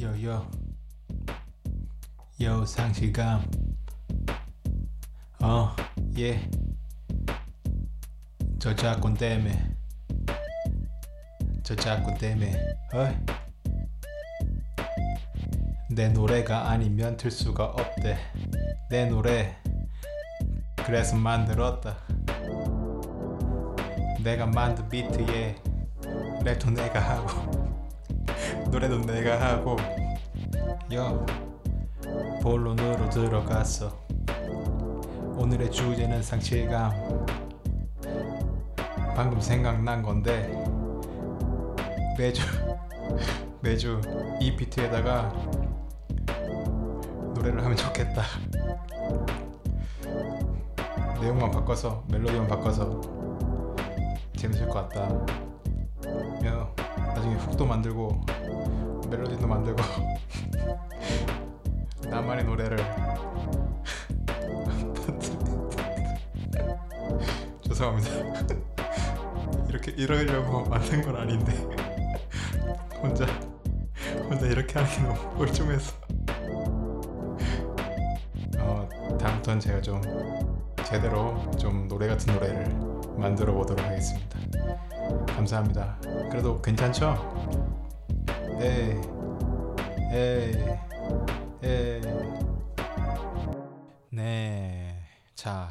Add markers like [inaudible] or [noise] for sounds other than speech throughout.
요요 요 상실감 어예 저작권 때문에. 저작권 때문에. 어이. 내 노래가 아니면 틀 수가 없대. 내 노래. 그래서 만들었다. 내가 만든 비트에 랩도 내가 하고 노래도 내가 하고. 요 본론으로 들어갔어 오늘의 주제는 상실감. 방금 생각난 건데 매주 [laughs] 매주 이 비트에다가 노래를 하면 좋겠다. 내용만 바꿔서 멜로디만 바꿔서 재밌을 것 같다. 야, 나중에 훅도 만들고 멜로디도 만들고 [laughs] 나만의 노래를. [laughs] 죄송합니다. [laughs] 이렇게 이러려고 만든 건 아닌데 혼자 혼자 이렇게 게 너무 뻘쭘해서. 어, 다음부터는 제가 좀 제대로 좀 노래 같은 노래를 만들어 보도록 하겠습니다 감사합니다. 그래도 괜찮죠? 에이 에이 에이 네자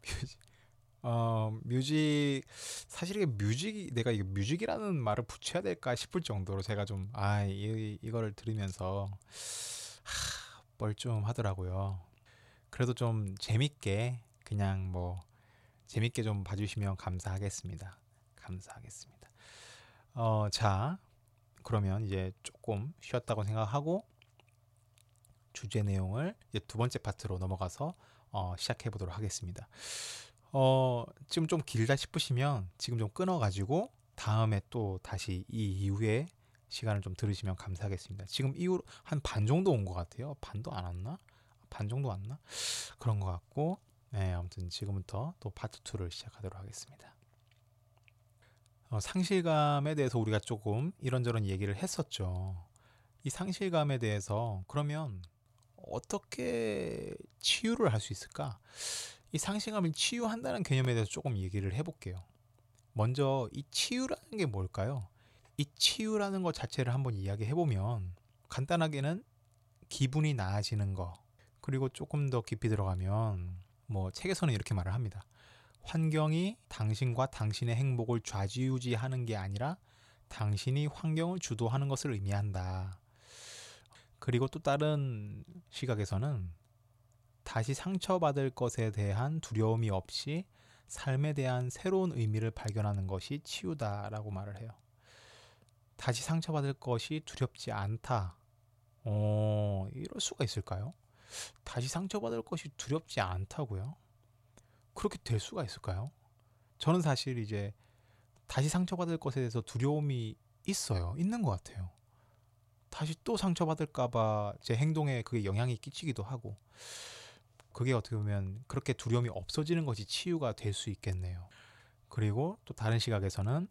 뮤직 어 뮤직 사실 이게 뮤직이 내가 이게 뮤직이라는 말을 붙여야 될까 싶을 정도로 제가 좀 아 이, 이거를 들으면서 하, 뻘쭘하더라고요. 그래도 좀 재밌게 그냥 뭐 재밌게 좀 봐주시면 감사하겠습니다 감사하겠습니다 어 자 그러면 이제 조금 쉬었다고 생각하고 주제 내용을 이제 두 번째 파트로 넘어가서 어, 시작해 보도록 하겠습니다. 어, 지금 좀 길다 싶으시면 지금 좀 끊어가지고 다음에 또 다시 이 이후에 시간을 좀 들으시면 감사하겠습니다. 지금 이후 한반 정도 온 것 같아요. 반도 안 왔나? 반 정도 왔나? 그런 것 같고, 네, 아무튼 지금부터 또 파트 2를 시작하도록 하겠습니다. 어, 상실감에 대해서 우리가 조금 이런저런 얘기를 했었죠. 이 상실감에 대해서 그러면 어떻게 치유를 할 수 있을까? 이 상실감을 치유한다는 개념에 대해서 조금 얘기를 해볼게요. 먼저 이 치유라는 게 뭘까요? 이 치유라는 것 자체를 한번 이야기해 보면 간단하게는 기분이 나아지는 거 그리고 조금 더 깊이 들어가면 뭐 책에서는 이렇게 말을 합니다. 환경이 당신과 당신의 행복을 좌지우지하는 게 아니라 당신이 환경을 주도하는 것을 의미한다. 그리고 또 다른 시각에서는 다시 상처받을 것에 대한 두려움이 없이 삶에 대한 새로운 의미를 발견하는 것이 치유다라고 말을 해요. 다시 상처받을 것이 두렵지 않다. 어, 이럴 수가 있을까요? 다시 상처받을 것이 두렵지 않다고요? 그렇게 될 수가 있을까요? 저는 사실 이제 다시 상처받을 것에 대해서 두려움이 있어요. 있는 것 같아요. 다시 또 상처받을까봐 제 행동에 그게 영향이 끼치기도 하고 그게 어떻게 보면 그렇게 두려움이 없어지는 것이 치유가 될 수 있겠네요. 그리고 또 다른 시각에서는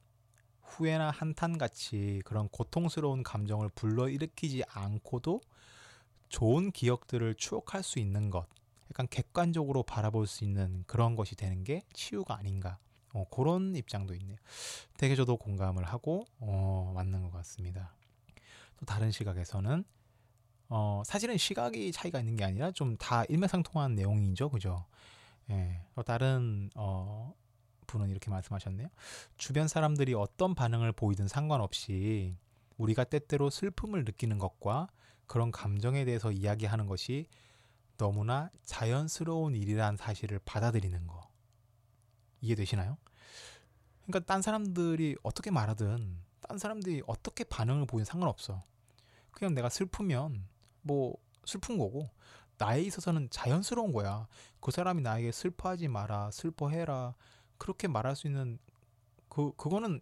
후회나 한탄 같이 그런 고통스러운 감정을 불러일으키지 않고도 좋은 기억들을 추억할 수 있는 것, 약간 객관적으로 바라볼 수 있는 그런 것이 되는 게 치유가 아닌가. 어, 그런 입장도 있네요. 되게 저도 공감을 하고 어, 맞는 것 같습니다. 또 다른 시각에서는 어, 사실은 시각이 차이가 있는 게 아니라 좀 다 일맥상통한 내용이죠, 그죠? 예. 또 다른 어, 분은 이렇게 말씀하셨네요. 주변 사람들이 어떤 반응을 보이든 상관없이 우리가 때때로 슬픔을 느끼는 것과 그런 감정에 대해서 이야기하는 것이 너무나 자연스러운 일이란 사실을 받아들이는 거. 이해되시나요? 그러니까 딴 사람들이 어떻게 말하든 딴 사람들이 어떻게 반응을 보이든 상관없어. 그냥 내가 슬프면 뭐 슬픈 거고 나에 있어서는 자연스러운 거야. 그 사람이 나에게 슬퍼하지 마라, 슬퍼해라 그렇게 말할 수 있는 그 그거는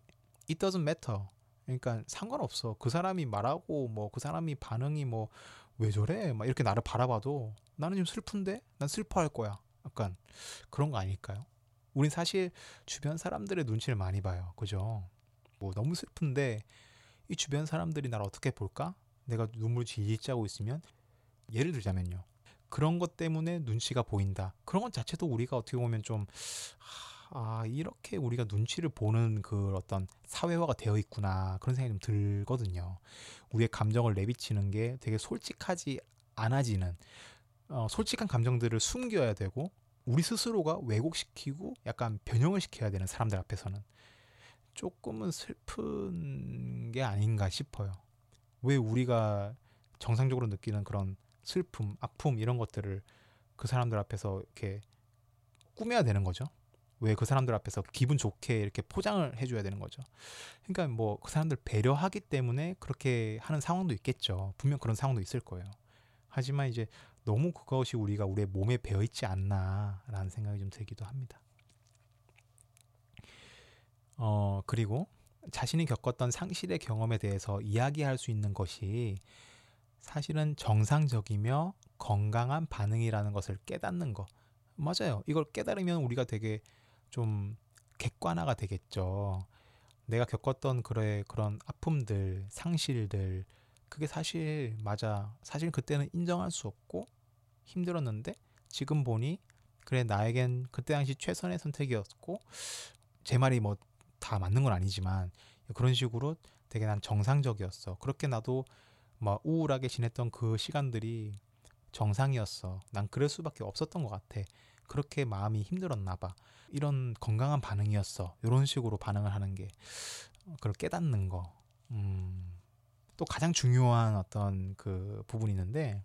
it doesn't matter. 그러니까 상관없어. 그 사람이 말하고 뭐 그 사람이 반응이 뭐 왜 저래? 막 이렇게 나를 바라봐도 나는 좀 슬픈데 난 슬퍼할 거야. 약간 그런 거 아닐까요? 우린 사실 주변 사람들의 눈치를 많이 봐요. 그죠? 뭐 너무 슬픈데 이 주변 사람들이 나를 어떻게 볼까? 내가 눈물 질질 짜고 있으면 예를 들자면요. 그런 것 때문에 눈치가 보인다. 그런 것 자체도 우리가 어떻게 보면 좀 아, 이렇게 우리가 눈치를 보는 그 어떤 사회화가 되어 있구나. 그런 생각이 좀 들거든요. 우리의 감정을 내비치는 게 되게 솔직하지 않아지는, 어, 솔직한 감정들을 숨겨야 되고, 우리 스스로가 왜곡시키고 약간 변형을 시켜야 되는 사람들 앞에서는 조금은 슬픈 게 아닌가 싶어요. 왜 우리가 정상적으로 느끼는 그런 슬픔, 아픔 이런 것들을 그 사람들 앞에서 이렇게 꾸며야 되는 거죠. 왜 그 사람들 앞에서 기분 좋게 이렇게 포장을 해줘야 되는 거죠. 그러니까 뭐 그 사람들 배려하기 때문에 그렇게 하는 상황도 있겠죠. 분명 그런 상황도 있을 거예요. 하지만 이제 너무 그것이 우리가 우리의 몸에 배어 있지 않나라는 생각이 좀 들기도 합니다. 어, 그리고 자신이 겪었던 상실의 경험에 대해서 이야기할 수 있는 것이 사실은 정상적이며 건강한 반응이라는 것을 깨닫는 거. 맞아요. 이걸 깨달으면 우리가 되게 좀 객관화가 되겠죠. 내가 겪었던 그래 그런 아픔들, 상실들 그게 사실 맞아. 사실 그때는 인정할 수 없고 힘들었는데 지금 보니 그래 나에겐 그때 당시 최선의 선택이었고 제 말이 뭐 다 맞는 건 아니지만 그런 식으로 되게 난 정상적이었어. 그렇게 나도 막 우울하게 지냈던 그 시간들이 정상이었어. 난 그럴 수밖에 없었던 것 같아. 그렇게 마음이 힘들었나 봐. 이런 건강한 반응이었어. 이런 식으로 반응을 하는 게 그걸 깨닫는 거. 음. 또 가장 중요한 어떤 그 부분이 있는데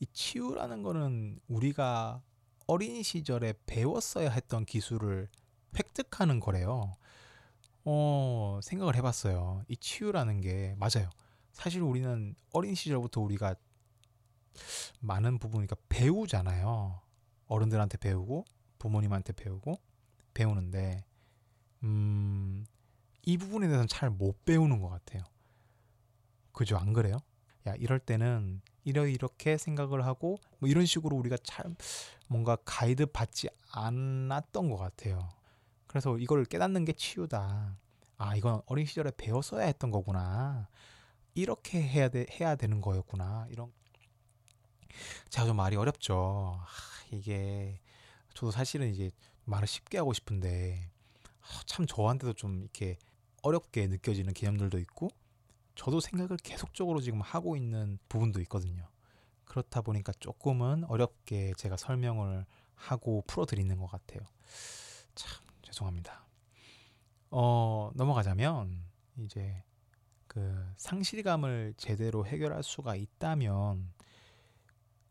이 치유라는 거는 우리가 어린 시절에 배웠어야 했던 기술을 획득하는 거래요. 어, 생각을 해봤어요. 이 치유라는 게 맞아요. 사실 우리는 어린 시절부터 우리가 많은 부분, 그러니까 배우잖아요. 어른들한테 배우고 부모님한테 배우고 배우는데, 음, 이 부분에 대해서는 잘 못 배우는 것 같아요. 그죠? 안 그래요? 야, 이럴 때는 이러 이렇게 생각을 하고 뭐 이런 식으로 우리가 참 뭔가 가이드 받지 않았던 것 같아요. 그래서 이걸 깨닫는 게 치유다. 아, 이건 어린 시절에 배웠어야 했던 거구나. 이렇게 해야 돼, 해야 되는 거였구나. 이런 제가 좀 말이 어렵죠. 아, 이게 저도 사실은 이제 말을 쉽게 하고 싶은데 아, 참 저한테도 좀 이렇게 어렵게 느껴지는 개념들도 있고 저도 생각을 계속적으로 지금 하고 있는 부분도 있거든요. 그렇다 보니까 조금은 어렵게 제가 설명을 하고 풀어드리는 것 같아요. 참 죄송합니다. 어, 넘어가자면 이제 그 상실감을 제대로 해결할 수가 있다면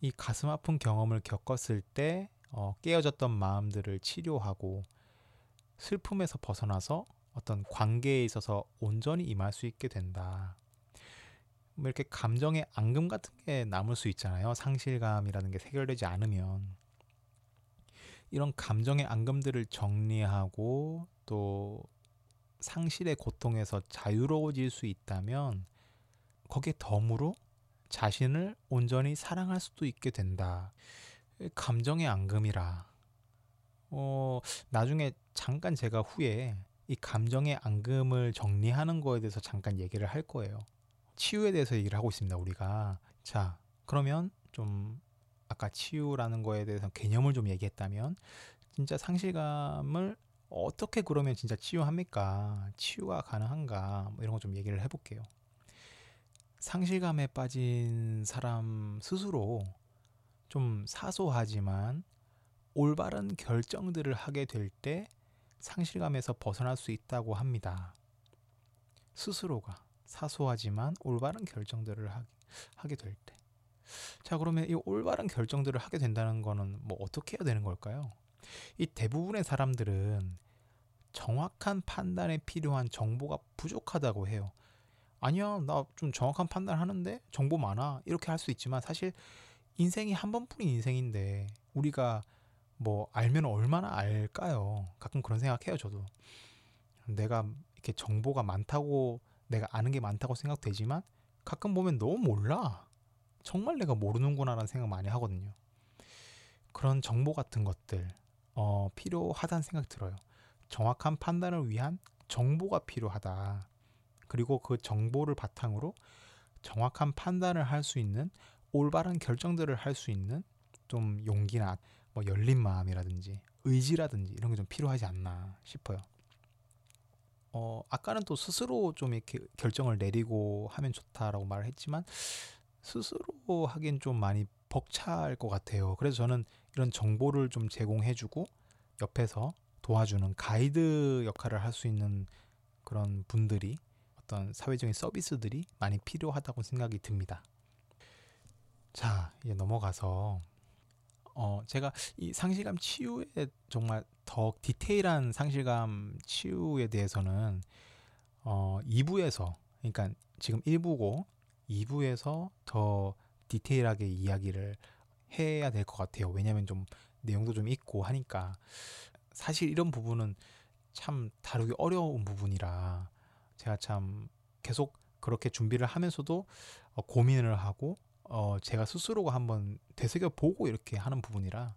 이 가슴 아픈 경험을 겪었을 때 어, 깨어졌던 마음들을 치료하고 슬픔에서 벗어나서 어떤 관계에 있어서 온전히 임할 수 있게 된다. 뭐 이렇게 감정의 앙금 같은 게 남을 수 있잖아요. 상실감이라는 게 해결되지 않으면 이런 감정의 앙금들을 정리하고 또 상실의 고통에서 자유로워질 수 있다면 거기에 덤으로 자신을 온전히 사랑할 수도 있게 된다. 감정의 앙금이라. 어, 나중에 잠깐 제가 후에 이 감정의 앙금을 정리하는 거에 대해서 잠깐 얘기를 할 거예요. 치유에 대해서 얘기를 하고 있습니다, 우리가. 자, 그러면 좀 아까 치유라는 거에 대해서 개념을 좀 얘기했다면 진짜 상실감을 어떻게 그러면 진짜 치유합니까? 치유가 가능한가? 뭐 이런 거 좀 얘기를 해볼게요. 상실감에 빠진 사람 스스로 좀 사소하지만 올바른 결정들을 하게 될 때 상실감에서 벗어날 수 있다고 합니다. 스스로가 사소하지만 올바른 결정들을 하게 될 때. 자, 그러면 이 올바른 결정들을 하게 된다는 거는 뭐 어떻게 해야 되는 걸까요? 이 대부분의 사람들은 정확한 판단에 필요한 정보가 부족하다고 해요. 아니야, 나 좀 정확한 판단을 하는데 정보 많아. 이렇게 할 수 있지만 사실 인생이 한 번뿐인 인생인데 우리가 뭐 알면 얼마나 알까요? 가끔 그런 생각해요, 저도. 내가 이렇게 정보가 많다고 내가 아는 게 많다고 생각되지만 가끔 보면 너무 몰라. 정말 내가 모르는구나라는 생각 많이 하거든요. 그런 정보 같은 것들 어, 필요하다는 생각 들어요. 정확한 판단을 위한 정보가 필요하다. 그리고 그 정보를 바탕으로 정확한 판단을 할 수 있는 올바른 결정들을 할 수 있는 좀 용기나 뭐 열린 마음이라든지 의지라든지 이런 게 좀 필요하지 않나 싶어요. 어, 아까는 또 스스로 좀 이렇게 결정을 내리고 하면 좋다라고 말을 했지만 스스로 하긴 좀 많이 벅찰 것 같아요. 그래서 저는 이런 정보를 좀 제공해주고 옆에서 도와주는 가이드 역할을 할 수 있는 그런 분들이 어떤 사회적인 서비스들이 많이 필요하다고 생각이 듭니다. 자, 이제 넘어가서 어, 제가 이 상실감 치유에 정말 더 디테일한 상실감 치유에 대해서는 어, 2부에서 그러니까 지금 1부고 2부에서 더 디테일하게 이야기를 해야 될 것 같아요. 왜냐하면 좀 내용도 좀 있고 하니까 사실 이런 부분은 참 다루기 어려운 부분이라 제가 참 계속 그렇게 준비를 하면서도 어, 고민을 하고 어, 제가 스스로가 한번 되새겨 보고 이렇게 하는 부분이라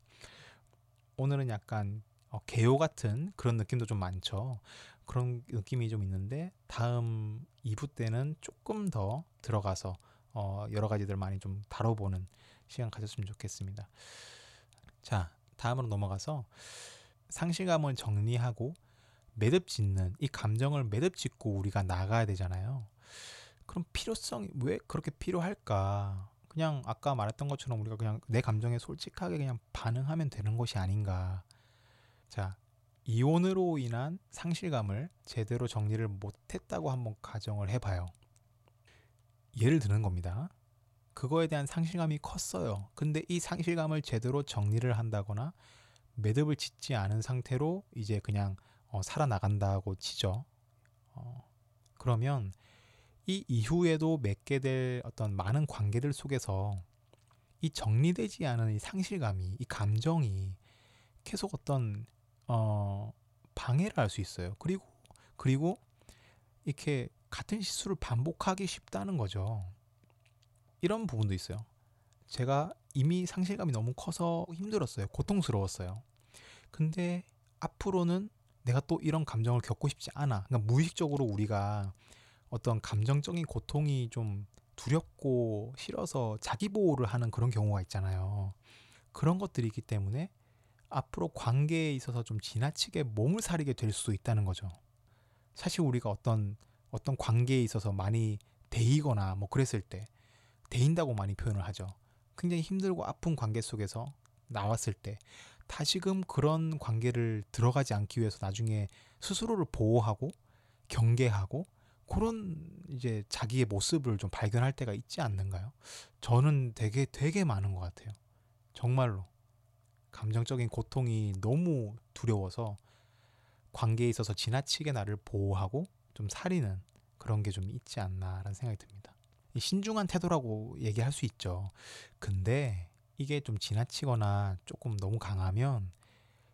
오늘은 약간 어, 개요 같은 그런 느낌도 좀 많죠. 그런 느낌이 좀 있는데 다음 2부 때는 조금 더 들어가서 어, 여러 가지들 많이 좀 다뤄보는 시간 가졌으면 좋겠습니다. 자, 다음으로 넘어가서 상실감을 정리하고 매듭 짓는 이 감정을 매듭 짓고 우리가 나가야 되잖아요. 그럼 필요성이 왜 그렇게 필요할까? 그냥 아까 말했던 것처럼 우리가 그냥 내 감정에 솔직하게 그냥 반응하면 되는 것이 아닌가. 자, 이혼으로 인한 상실감을 제대로 정리를 못했다고 한번 가정을 해봐요. 예를 드는 겁니다. 그거에 대한 상실감이 컸어요. 근데 이 상실감을 제대로 정리를 한다거나 매듭을 짓지 않은 상태로 이제 그냥 어, 살아나간다고 치죠. 어, 그러면 이 이후에도 맺게 될 어떤 많은 관계들 속에서 이 정리되지 않은 이 상실감이 이 감정이 계속 어떤 어 방해를 할 수 있어요. 그리고 그리고 이렇게 같은 실수를 반복하기 쉽다는 거죠. 이런 부분도 있어요. 제가 이미 상실감이 너무 커서 힘들었어요. 고통스러웠어요. 근데 앞으로는 내가 또 이런 감정을 겪고 싶지 않아. 그러니까 무의식적으로 우리가 어떤 감정적인 고통이 좀 두렵고 싫어서 자기 보호를 하는 그런 경우가 있잖아요. 그런 것들이 있기 때문에 앞으로 관계에 있어서 좀 지나치게 몸을 사리게 될 수도 있다는 거죠. 사실 우리가 어떤 어떤 관계에 있어서 많이 데이거나 뭐 그랬을 때 데인다고 많이 표현을 하죠. 굉장히 힘들고 아픈 관계 속에서 나왔을 때 다시금 그런 관계를 들어가지 않기 위해서 나중에 스스로를 보호하고 경계하고 그런 이제 자기의 모습을 좀 발견할 때가 있지 않는가요? 저는 되게 되게 많은 것 같아요. 정말로 감정적인 고통이 너무 두려워서 관계에 있어서 지나치게 나를 보호하고 좀 살리는 그런 게 좀 있지 않나라는 생각이 듭니다. 신중한 태도라고 얘기할 수 있죠. 근데 이게 좀 지나치거나 조금 너무 강하면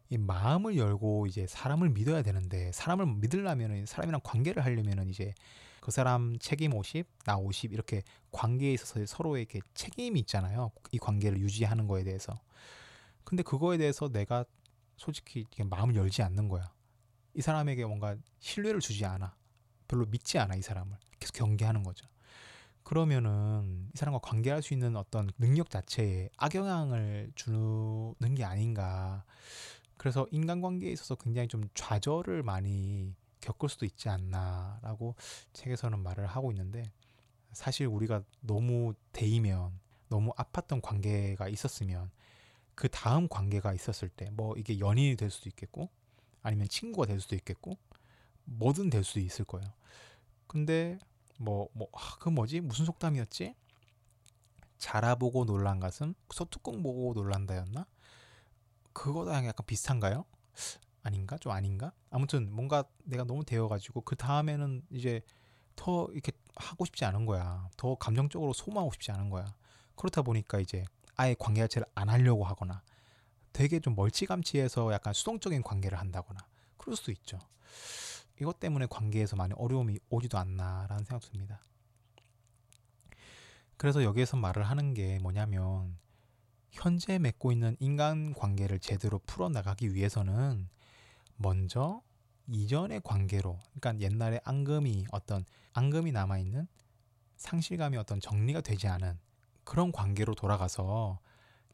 이 마음을 열고 이제 사람을 믿어야 되는데 사람을 믿으려면은 사람이랑 관계를 하려면은 이제 그 사람 책임 50, 나 50 이렇게 관계에 있어서 서로의 이렇게 책임이 있잖아요. 이 관계를 유지하는 거에 대해서. 근데 그거에 대해서 내가 솔직히 마음을 열지 않는 거야. 이 사람에게 뭔가 신뢰를 주지 않아. 별로 믿지 않아 이 사람을. 계속 경계하는 거죠. 그러면은 이 사람과 관계할 수 있는 어떤 능력 자체에 악영향을 주는 게 아닌가. 그래서 인간관계에 있어서 굉장히 좀 좌절을 많이 겪을 수도 있지 않나라고 책에서는 말을 하고 있는데 사실 우리가 너무 데이면 너무 아팠던 관계가 있었으면 그 다음 관계가 있었을 때 뭐 이게 연인이 될 수도 있겠고 아니면 친구가 될 수도 있겠고 뭐든 될 수도 있을 거예요. 근데 뭐, 뭐, 아, 그 뭐지? 무슨 속담이었지? 자라보고 놀란 가슴? 소뚜껑 보고 놀란다였나? 그거랑 약간 비슷한가요? 아닌가? 좀 아닌가? 아무튼 뭔가 내가 너무 되어가지고 그 다음에는 이제 더 이렇게 하고 싶지 않은 거야. 더 감정적으로 소모하고 싶지 않은 거야. 그렇다 보니까 이제 아예 관계 자체를 안 하려고 하거나 되게 좀 멀찌감치해서 약간 수동적인 관계를 한다거나 그럴 수도 있죠. 이것 때문에 관계에서 많이 어려움이 오지도 않나라는 생각 듭니다. 그래서 여기에서 말을 하는 게 뭐냐면 현재 맺고 있는 인간 관계를 제대로 풀어 나가기 위해서는 먼저 이전의 관계로 그러니까 옛날에 앙금이 어떤 앙금이 남아 있는 상실감이 어떤 정리가 되지 않은 그런 관계로 돌아가서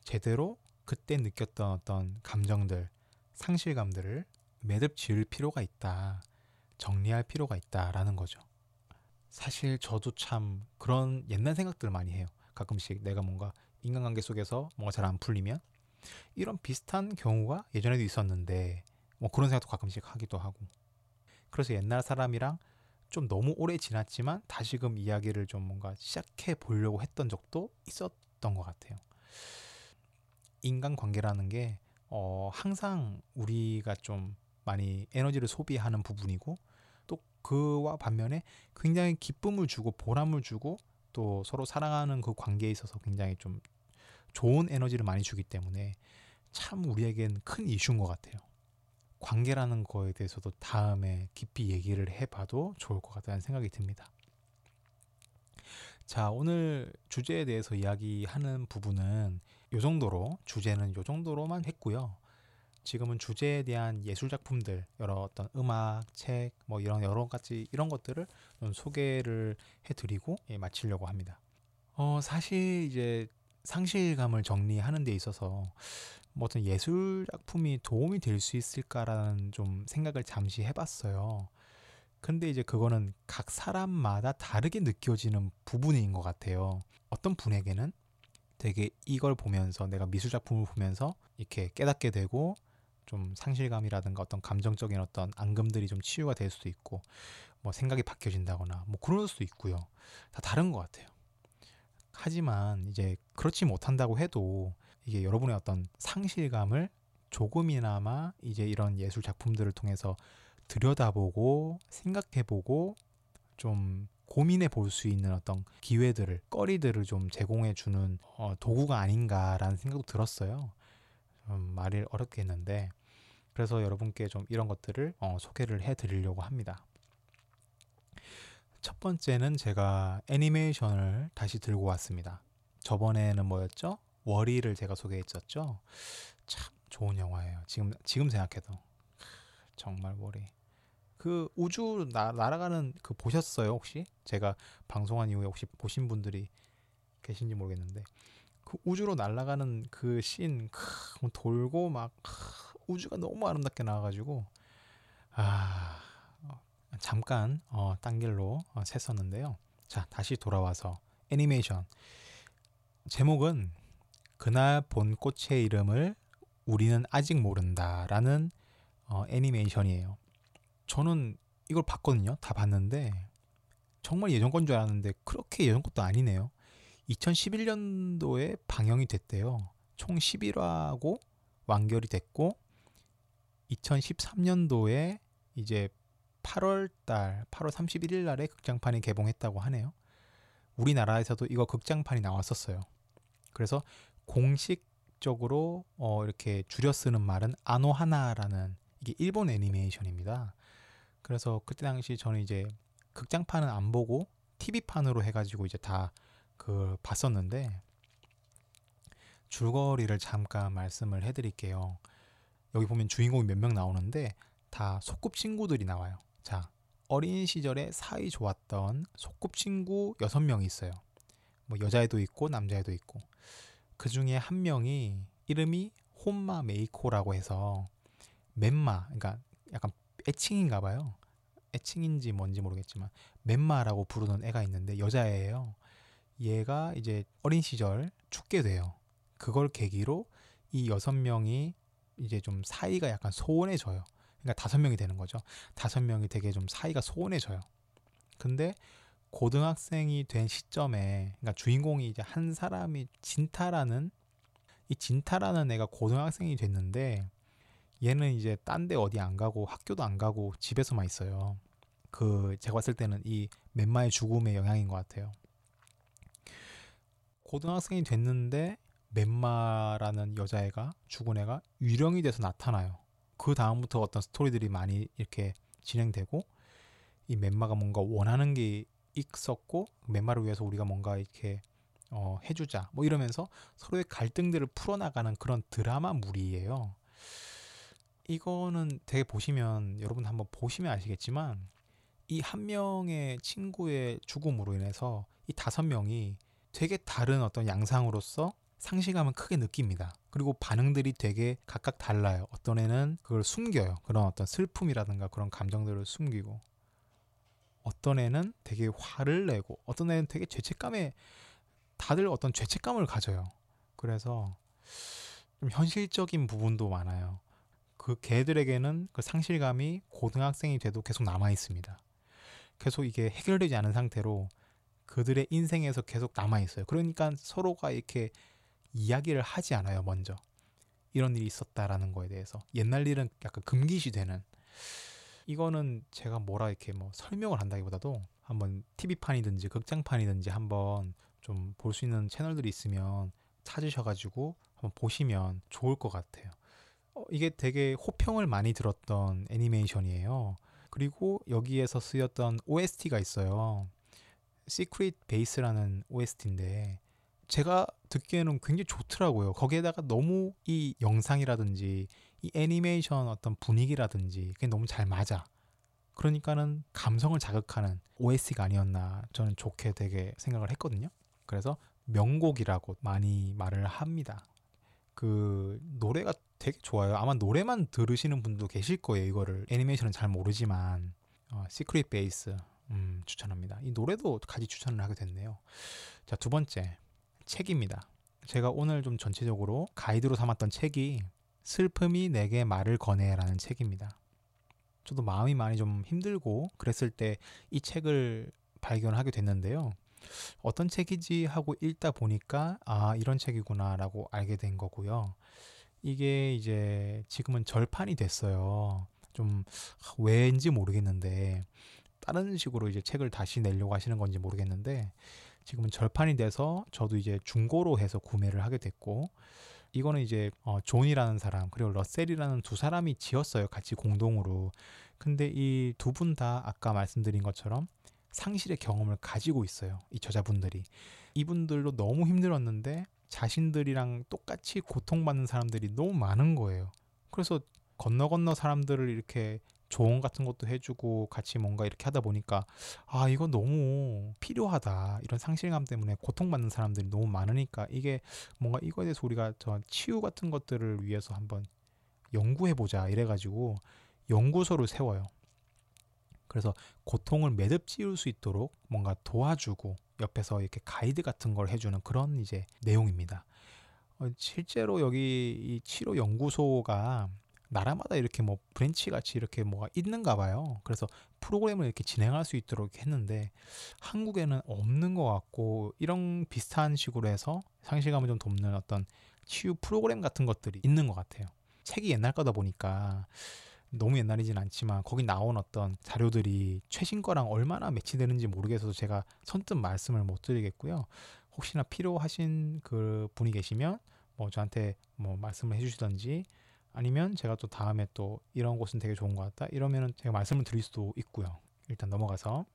제대로 그때 느꼈던 어떤 감정들, 상실감들을 매듭 지을 필요가 있다. 정리할 필요가 있다라는 거죠. 사실 저도 참 그런 옛날 생각들을 많이 해요. 가끔씩 내가 뭔가 인간관계 속에서 뭔가 잘 안 풀리면 이런 비슷한 경우가 예전에도 있었는데 뭐 그런 생각도 가끔씩 하기도 하고 그래서 옛날 사람이랑 좀 너무 오래 지났지만 다시금 이야기를 좀 뭔가 시작해 보려고 했던 적도 있었던 것 같아요. 인간 관계라는 게 어, 항상 우리가 좀 많이 에너지를 소비하는 부분이고 또 그와 반면에 굉장히 기쁨을 주고 보람을 주고 또 서로 사랑하는 그 관계에 있어서 굉장히 좀 좋은 에너지를 많이 주기 때문에 참 우리에겐 큰 이슈인 것 같아요. 관계라는 거에 대해서도 다음에 깊이 얘기를 해봐도 좋을 것 같다는 생각이 듭니다. 자, 오늘 주제에 대해서 이야기하는 부분은 요 정도로 주제는 요 정도로만 했고요. 지금은 주제에 대한 예술 작품들, 여러 어떤 음악, 책, 뭐 이런 여러 가지 이런 것들을 좀 소개를 해드리고 예, 마치려고 합니다. 어, 사실 이제 상실감을 정리하는 데 있어서 뭐 어떤 예술 작품이 도움이 될 수 있을까라는 좀 생각을 잠시 해봤어요. 근데 이제 그거는 각 사람마다 다르게 느껴지는 부분인 것 같아요. 어떤 분에게는 되게 이걸 보면서 내가 미술 작품을 보면서 이렇게 깨닫게 되고 좀 상실감이라든가 어떤 감정적인 어떤 앙금들이 좀 치유가 될 수도 있고 뭐 생각이 바뀌어진다거나 뭐 그럴 수도 있고요. 다 다른 것 같아요. 하지만 이제 그렇지 못한다고 해도 이게 여러분의 어떤 상실감을 조금이나마 이제 이런 예술 작품들을 통해서 들여다보고 생각해보고 좀 고민해 볼 수 있는 어떤 기회들을 꺼리들을 좀 제공해 주는 어, 도구가 아닌가라는 생각도 들었어요. 좀 말이 어렵게 했는데 그래서 여러분께 좀 이런 것들을 어, 소개를 해 드리려고 합니다. 첫 번째는 제가 애니메이션을 다시 들고 왔습니다. 저번에는 뭐였죠? 월이를 제가 소개했었죠. 참 좋은 영화예요. 지금 지금 생각해도 정말 월이. 그 우주 나, 날아가는 그 보셨어요 혹시? 제가 방송한 이후에 혹시 보신 분들이 계신지 모르겠는데 그 우주로 날아가는 그씬 돌고 막 우주가 너무 아름답게 나와가지고 아 잠깐 어, 딴 길로 어, 샜었는데요. 자 다시 돌아와서 애니메이션 제목은 그날 본 꽃의 이름을 우리는 아직 모른다라는 어, 애니메이션이에요. 저는 이걸 봤거든요. 다 봤는데 정말 예전 건 줄 알았는데 그렇게 예전 것도 아니네요. 2011년도에 방영이 됐대요. 총 11화고 완결이 됐고 2013년도에 이제 8월 달 8월 31일 날에 극장판이 개봉했다고 하네요. 우리나라에서도 이거 극장판이 나왔었어요. 그래서 공식적으로 어 이렇게 줄여 쓰는 말은 아노하나라는 이게 일본 애니메이션입니다. 그래서 그때 당시 저는 이제 극장판은 안 보고 TV판으로 해가지고 이제 다 그 봤었는데 줄거리를 잠깐 말씀을 해드릴게요. 여기 보면 주인공이 몇 명 나오는데 다 소꿉 친구들이 나와요. 자, 어린 시절에 사이 좋았던 소꿉친구 여섯 명이 있어요. 뭐 여자애도 있고 남자애도 있고 그 중에 한 명이 이름이 혼마 메이코라고 해서 멘마 그러니까 약간 애칭인가 봐요. 애칭인지 뭔지 모르겠지만 멘마라고 부르는 애가 있는데 여자애예요. 얘가 이제 어린 시절 죽게 돼요. 그걸 계기로 이 여섯 명이 이제 좀 사이가 약간 소원해져요. 그러니까 다섯 명이 되는 거죠. 다섯 명이 되게 좀 사이가 소원해져요. 근데 고등학생이 된 시점에 그러니까 주인공이 이제 한 사람이 진타라는 이 진타라는 애가 고등학생이 됐는데 얘는 이제 딴 데 어디 안 가고 학교도 안 가고 집에서만 있어요. 그 제가 봤을 때는 이 멘마의 죽음의 영향인 것 같아요. 고등학생이 됐는데 멘마라는 여자애가 죽은 애가 유령이 돼서 나타나요. 그 다음부터 어떤 스토리들이 많이 이렇게 진행되고 이 멘마가 뭔가 원하는 게 있었고 멘마를 위해서 우리가 뭔가 이렇게 어, 해주자 뭐 이러면서 서로의 갈등들을 풀어나가는 그런 드라마물이에요. 이거는 되게 보시면 여러분 한번 보시면 아시겠지만 이 한 명의 친구의 죽음으로 인해서 이 다섯 명이 되게 다른 어떤 양상으로서 상실감을 크게 느낍니다. 그리고 반응들이 되게 각각 달라요. 어떤 애는 그걸 숨겨요. 그런 어떤 슬픔이라든가 그런 감정들을 숨기고 어떤 애는 되게 화를 내고 어떤 애는 되게 죄책감에 다들 어떤 죄책감을 가져요. 그래서 좀 현실적인 부분도 많아요. 그 개들에게는 그 상실감이 고등학생이 돼도 계속 남아 있습니다. 계속 이게 해결되지 않은 상태로 그들의 인생에서 계속 남아 있어요. 그러니까 서로가 이렇게 이야기를 하지 않아요, 먼저. 이런 일이 있었다라는 거에 대해서. 옛날 일은 약간 금기시 되는. 이거는 제가 뭐라 이렇게 뭐 설명을 한다기보다도 한번 TV판이든지 극장판이든지 한번 좀 볼 수 있는 채널들이 있으면 찾으셔가지고 한번 보시면 좋을 것 같아요. 어, 이게 되게 호평을 많이 들었던 애니메이션이에요. 그리고 여기에서 쓰였던 OST가 있어요. Secret Base라는 OST인데 제가 듣기에는 굉장히 좋더라고요. 거기에다가 너무 이 영상이라든지 이 애니메이션 어떤 분위기라든지 그게 너무 잘 맞아. 그러니까는 감성을 자극하는 OST가 아니었나 저는 좋게 되게 생각을 했거든요. 그래서 명곡이라고 많이 말을 합니다. 그 노래가 되게 좋아요. 아마 노래만 들으시는 분도 계실 거예요. 이거를 애니메이션은 잘 모르지만 어, 시크릿 베이스 음, 추천합니다. 이 노래도 같이 추천을 하게 됐네요. 자, 두 번째 책입니다. 제가 오늘 좀 전체적으로 가이드로 삼았던 책이 슬픔이 내게 말을 거네라는 책입니다. 저도 마음이 많이 좀 힘들고 그랬을 때 이 책을 발견하게 됐는데요. 어떤 책이지 하고 읽다 보니까 아 이런 책이구나라고 알게 된 거고요. 이게 이제 지금은 절판이 됐어요. 좀 왜인지 모르겠는데 다른 식으로 이제 책을 다시 내려고 하시는 건지 모르겠는데 지금은 절판이 돼서 저도 이제 중고로 해서 구매를 하게 됐고 이거는 이제 어, 존이라는 사람 그리고 러셀이라는 두 사람이 지었어요 같이 공동으로 근데 이 두 분 다 아까 말씀드린 것처럼 상실의 경험을 가지고 있어요. 이 저자분들이. 이분들도 너무 힘들었는데 자신들이랑 똑같이 고통받는 사람들이 너무 많은 거예요. 그래서 건너 건너 사람들을 이렇게 조언 같은 것도 해주고 같이 뭔가 이렇게 하다 보니까 아 이거 너무 필요하다 이런 상실감 때문에 고통받는 사람들이 너무 많으니까 이게 뭔가 이거에 대해서 우리가 저 치유 같은 것들을 위해서 한번 연구해 보자 이래가지고 연구소를 세워요. 그래서 고통을 매듭 지을 수 있도록 뭔가 도와주고 옆에서 이렇게 가이드 같은 걸 해주는 그런 이제 내용입니다. 어, 실제로 여기 이 치료 연구소가 나라마다 이렇게 뭐 branch 같이 이렇게 뭐가 있는가 봐요. 그래서 프로그램을 이렇게 진행할 수 있도록 했는데 한국에는 없는 것 같고 이런 비슷한 식으로 해서 상실감을 좀 돕는 어떤 치유 프로그램 같은 것들이 있는 것 같아요. 책이 옛날 거다 보니까 너무 옛날이진 않지만 거기 나온 어떤 자료들이 최신 거랑 얼마나 매치되는지 모르겠어서 제가 선뜻 말씀을 못 드리겠고요. 혹시나 필요하신 그 분이 계시면 뭐 저한테 뭐 말씀을 해주시던지 아니면 제가 또 다음에 또 이런 곳은 되게 좋은 것 같다 이러면은 제가 말씀을 드릴 수도 있고요. 일단 넘어가서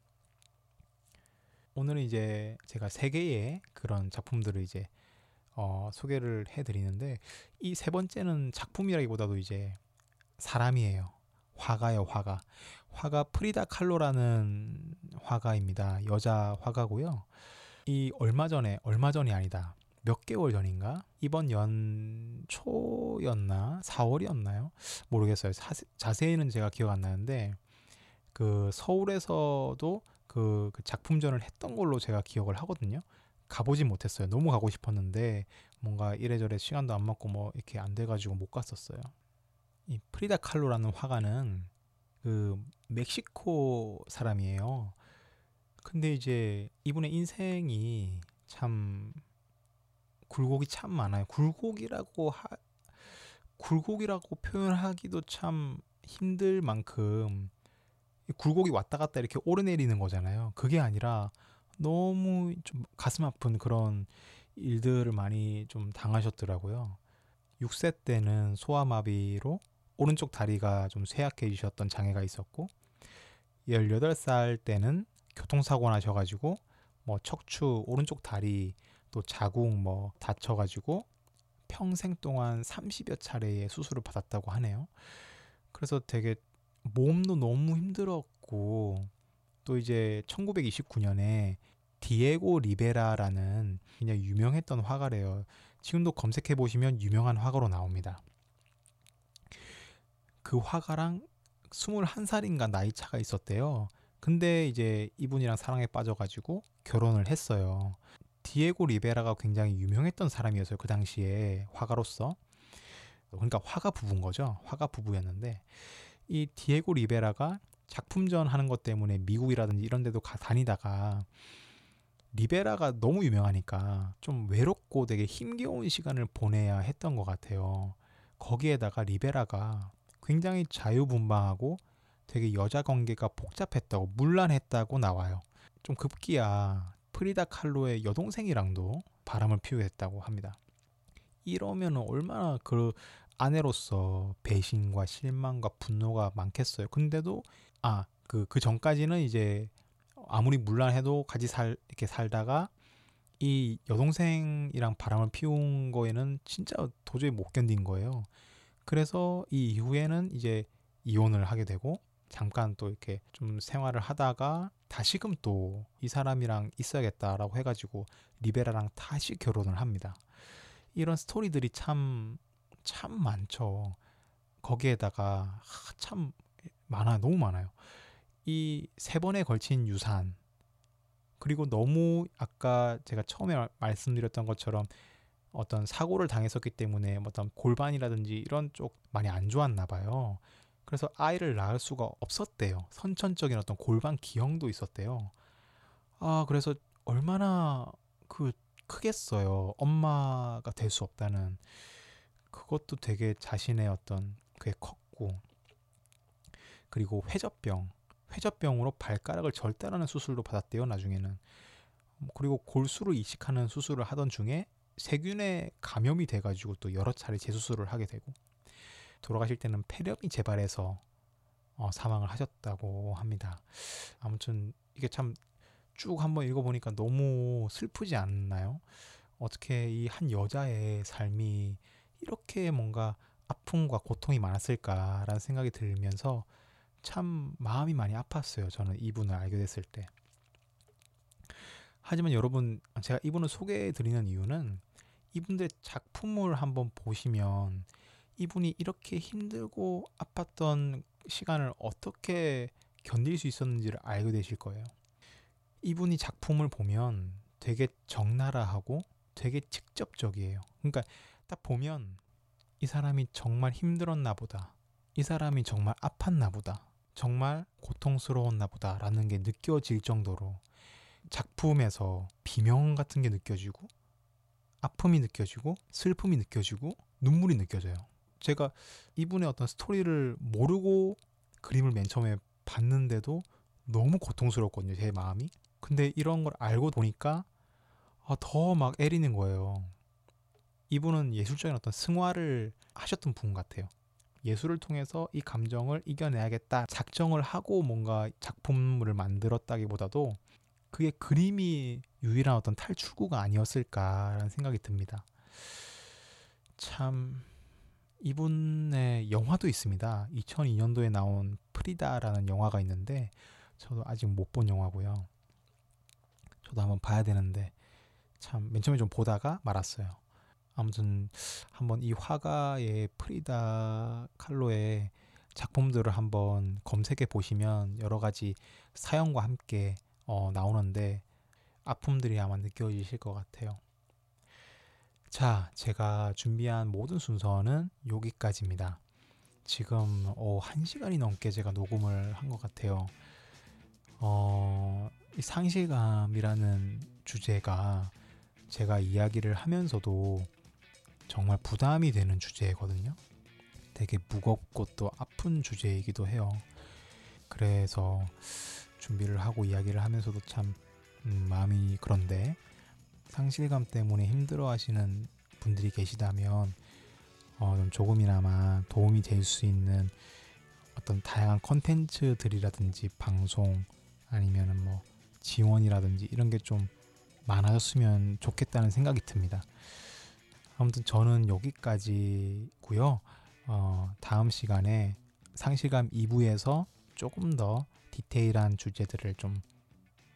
오늘은 이제 제가 세 개의 그런 작품들을 이제 어, 소개를 해드리는데 이 세 번째는 작품이라기보다도 이제 사람이에요. 화가요, 화가. 화가 프리다 칼로라는 화가입니다. 여자 화가고요. 이 얼마 전에 얼마 전이 아니다. 몇 개월 전인가? 이번 연초였나? 4월이었나요? 모르겠어요. 사, 자세히는 제가 기억 안 나는데 그 서울에서도 그, 그 작품전을 했던 걸로 제가 기억을 하거든요. 가보지 못했어요. 너무 가고 싶었는데 뭔가 이래저래 시간도 안 맞고 뭐 이렇게 안 돼가지고 못 갔었어요. 이 프리다 칼로라는 화가는 그 멕시코 사람이에요. 근데 이제 이분의 인생이 참 굴곡이 참 많아요. 굴곡이라고 하, 굴곡이라고 표현하기도 참 힘들 만큼 굴곡이 왔다 갔다 이렇게 오르내리는 거잖아요. 그게 아니라 너무 좀 가슴 아픈 그런 일들을 많이 좀 당하셨더라고요. 6세 때는 소아마비로 오른쪽 다리가 좀 쇠약해지셨던 장애가 있었고 18살 때는 교통사고 나셔가지고 뭐 척추 오른쪽 다리 또 자궁 뭐 다쳐가지고 평생 동안 30여 차례의 수술을 받았다고 하네요. 그래서 되게 몸도 너무 힘들었고 또 이제 1929년에 디에고 리베라라는 그냥 유명했던 화가래요. 지금도 검색해 보시면 유명한 화가로 나옵니다. 그 화가랑 21살인가 나이 차가 있었대요. 근데 이제 이분이랑 사랑에 빠져가지고 결혼을 했어요. 디에고 리베라가 굉장히 유명했던 사람이었어요. 그 당시에 화가로서. 그러니까 화가 부부인 거죠. 화가 부부였는데 이 디에고 리베라가 작품전 하는 것 때문에 미국이라든지 이런 데도 가, 다니다가 리베라가 너무 유명하니까 좀 외롭고 되게 힘겨운 시간을 보내야 했던 것 같아요. 거기에다가 리베라가 굉장히 자유분방하고 되게 여자 관계가 복잡했다고 문란했다고 나와요. 좀 급기야 프리다 칼로의 여동생이랑도 바람을 피우겠다고 합니다. 이러면 얼마나 그 아내로서 배신과 실망과 분노가 많겠어요. 근데도 아 그그 그 전까지는 이제 아무리 물란해도 같이 살 이렇게 살다가 이 여동생이랑 바람을 피운 거에는 진짜 도저히 못 견딘 거예요. 그래서 이 이후에는 이제 이혼을 하게 되고 잠깐 또 이렇게 좀 생활을 하다가 다시금 또 이 사람이랑 있어야겠다라고 해가지고 리베라랑 다시 결혼을 합니다. 이런 스토리들이 참, 참 많죠. 거기에다가 참 많아, 너무 많아요. 이 세 번에 걸친 유산, 그리고 너무 아까 제가 처음에 말씀드렸던 것처럼 어떤 사고를 당했었기 때문에 어떤 골반이라든지 이런 쪽 많이 안 좋았나 봐요. 그래서 아이를 낳을 수가 없었대요. 선천적인 어떤 골반 기형도 있었대요. 아, 그래서 얼마나 그 크겠어요. 엄마가 될 수 없다는 그것도 되게 자신의 어떤 그게 컸고 그리고 회젖병 회젖병으로 발가락을 절단하는 수술도 받았대요. 나중에는 그리고 골수를 이식하는 수술을 하던 중에 세균에 감염이 돼가지고 또 여러 차례 재수술을 하게 되고 돌아가실 때는 폐렴이 재발해서 어, 사망을 하셨다고 합니다. 아무튼 이게 참 쭉 한번 읽어보니까 너무 슬프지 않나요? 어떻게 이 한 여자의 삶이 이렇게 뭔가 아픔과 고통이 많았을까라는 생각이 들면서 참 마음이 많이 아팠어요. 저는 이분을 알게 됐을 때. 하지만 여러분, 제가 이분을 소개해 드리는 이유는 이분들 작품을 한번 보시면 이분이 이렇게 힘들고 아팠던 시간을 어떻게 견딜 수 있었는지를 알게 되실 거예요. 이분이 작품을 보면 되게 적나라하고 되게 직접적이에요. 그러니까 딱 보면 이 사람이 정말 힘들었나 보다. 이 사람이 정말 아팠나 보다. 정말 고통스러웠나 보다라는 게 느껴질 정도로 작품에서 비명 같은 게 느껴지고 아픔이 느껴지고 슬픔이 느껴지고 눈물이 느껴져요. 제가 이분의 어떤 스토리를 모르고 그림을 맨 처음에 봤는데도 너무 고통스럽거든요, 제 마음이. 근데 이런 걸 알고 보니까 아, 더 막 애리는 거예요. 이분은 예술적인 어떤 승화를 하셨던 분 같아요. 예술을 통해서 이 감정을 이겨내야겠다 작정을 하고 뭔가 작품을 만들었다기보다도 그게 그림이 유일한 어떤 탈출구가 아니었을까라는 생각이 듭니다. 참 이분의 영화도 있습니다. 2002년도에 나온 프리다라는 영화가 있는데 저도 아직 못 본 영화고요. 저도 한번 봐야 되는데 참 맨 처음에 좀 보다가 말았어요. 아무튼 한번 이 화가의 프리다 칼로의 작품들을 한번 검색해 보시면 여러 가지 사연과 함께 어, 나오는데 아픔들이 아마 느껴지실 것 같아요. 자, 제가 준비한 모든 순서는 여기까지입니다. 지금 어, 1시간이 넘게 제가 녹음을 한 것 같아요. 어, 이 상실감이라는 주제가 제가 이야기를 하면서도 정말 부담이 되는 주제거든요. 되게 무겁고 또 아픈 주제이기도 해요. 그래서 준비를 하고 이야기를 하면서도 참 음, 마음이 그런데 상실감 때문에 힘들어 하시는 분들이 계시다면 어, 좀 조금이나마 도움이 될 수 있는 어떤 다양한 컨텐츠들이라든지 방송 아니면은 뭐 지원이라든지 이런 게 좀 많아졌으면 좋겠다는 생각이 듭니다. 아무튼 저는 여기까지고요. 어, 다음 시간에 상실감 2부에서 조금 더 디테일한 주제들을 좀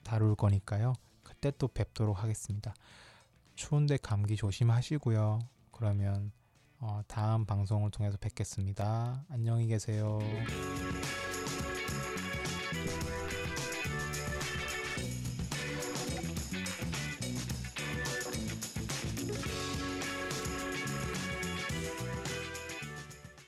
다룰 거니까요. 그때 또 뵙도록 하겠습니다. 추운데 감기 조심하시고요. 그러면 어, 다음 방송을 통해서 뵙겠습니다. 안녕히 계세요.